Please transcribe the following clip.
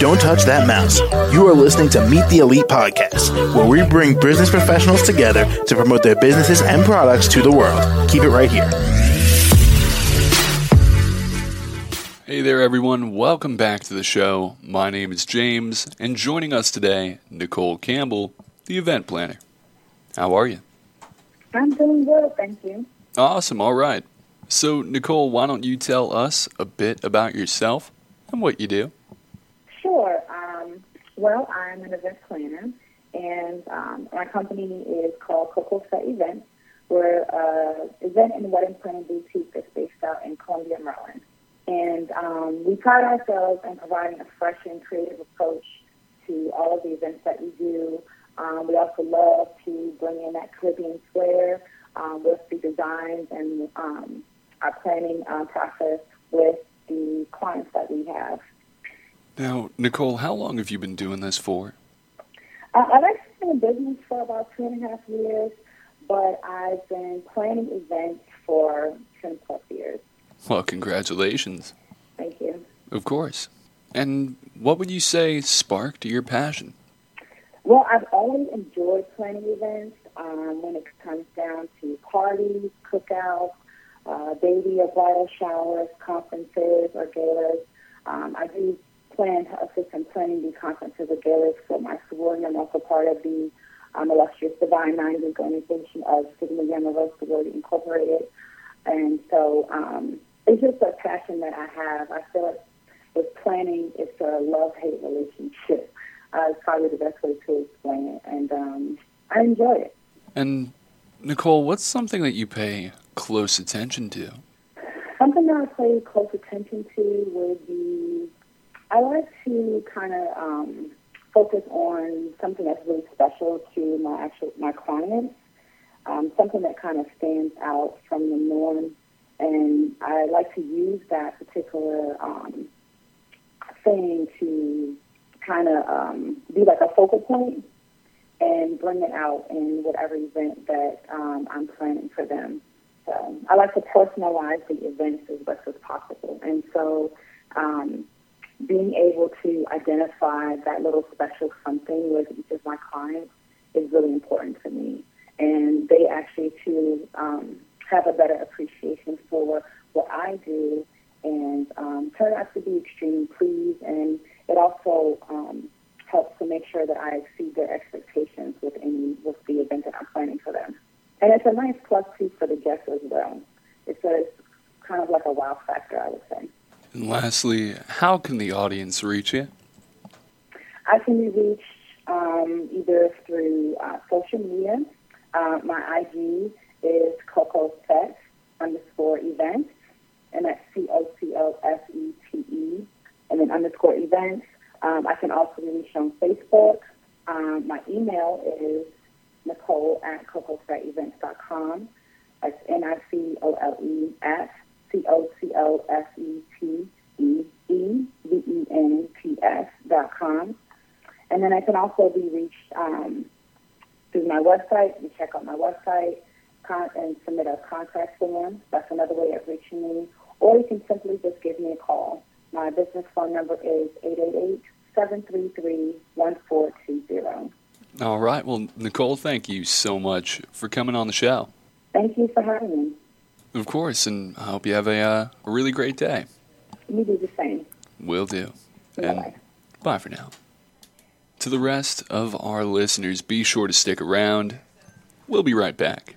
Don't touch that mouse. You are listening to Meet the Elite podcast, where we bring business professionals together to promote their businesses and products to the world. Keep it right here. Hey there, everyone. Welcome back to the show. My name is James, and joining us today, Nicole Campbell, the event planner. How are you? I'm doing good, thank you. Awesome. All right. So, Nicole, why don't you tell us a bit about yourself and what you do? Sure. Um, well, I'm an event planner, and um, my company is called Coco Set Events. We're an event and wedding planning boutique that's based out in Columbia, Maryland. And um, we pride ourselves in providing a fresh and creative approach to all of the events that we do. Um, we also love to bring in that Caribbean flair um, with the designs and um, our planning uh, process with the clients that we have. Now, Nicole, how long have you been doing this for? Uh, I've actually been in business for about two and a half years, but I've been planning events for 10 plus years. Well, congratulations. Thank you. Of course. And what would you say sparked your passion? Well, I've always enjoyed planning events um, when it comes down to parties, cookouts, uh, baby or bridal showers, conferences, or galas. Um, I do plan assist in planning the conferences or galas for my sorority. I'm also part of the um, illustrious Divine Nine organization of Sigma Gamma Rho Sorority Incorporated. And so um, it's just a passion that I have. I feel like with planning, it's a love-hate relationship. Uh, it's probably the best way to explain it. And um, I enjoy it. And, Nicole, what's something that you pay close attention to? Something that I pay close attention to would be I like to kind of um, focus on something that's really special to my actual my clients, um, something that kind of stands out from the norm, and I like to use that particular um, thing to kind of um, be like a focal point and bring it out in whatever event that um, I'm planning for them. So I like to personalize the events as best as possible, and so um, being able to identify that little special something with each of my clients is really important to me, and they actually too um, have a better appreciation for what I do, and um, turn out to be extremely pleased, and it also um, helps to make sure that I exceed their expectations with any with the event that I'm planning for them. And it's a nice plus too for the guests as well. It's, a, it's kind of like a wow factor, I would say. And lastly, how can the audience reach you? I can be reached um, either through uh, social media. Uh, my IG is Coco Set underscore event, and that's C O C O S E T E, and then underscore events. Um, I can also be reached on Facebook. Um, my email is Nicole at cocosetevents.com. That's N I C O L E at C O C O S E T E E V E N T S dot com. And then I can also be reached um, through my website. You check out my website con- and submit a contact form. That's another way of reaching me. Or you can simply just give me a call. My business phone number is 888 733 1420. All right. Well, Nicole, thank you so much for coming on the show. Thank you for having me. Of course, and I hope you have a, uh, a really great day. You do the same. Will do. And Bye. bye for now. To the rest of our listeners, be sure to stick around. We'll be right back.